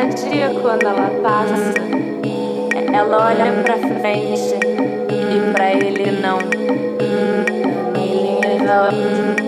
cada dia quando ela passa, ela olha pra frente e pra ele não. Ele não.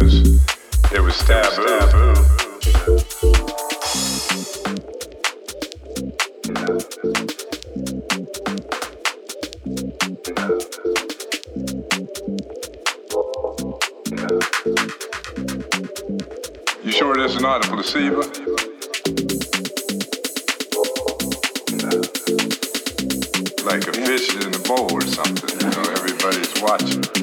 because it was taboo. You sure this is not a placebo? Like a fish in a bowl or something, you know, everybody's watching.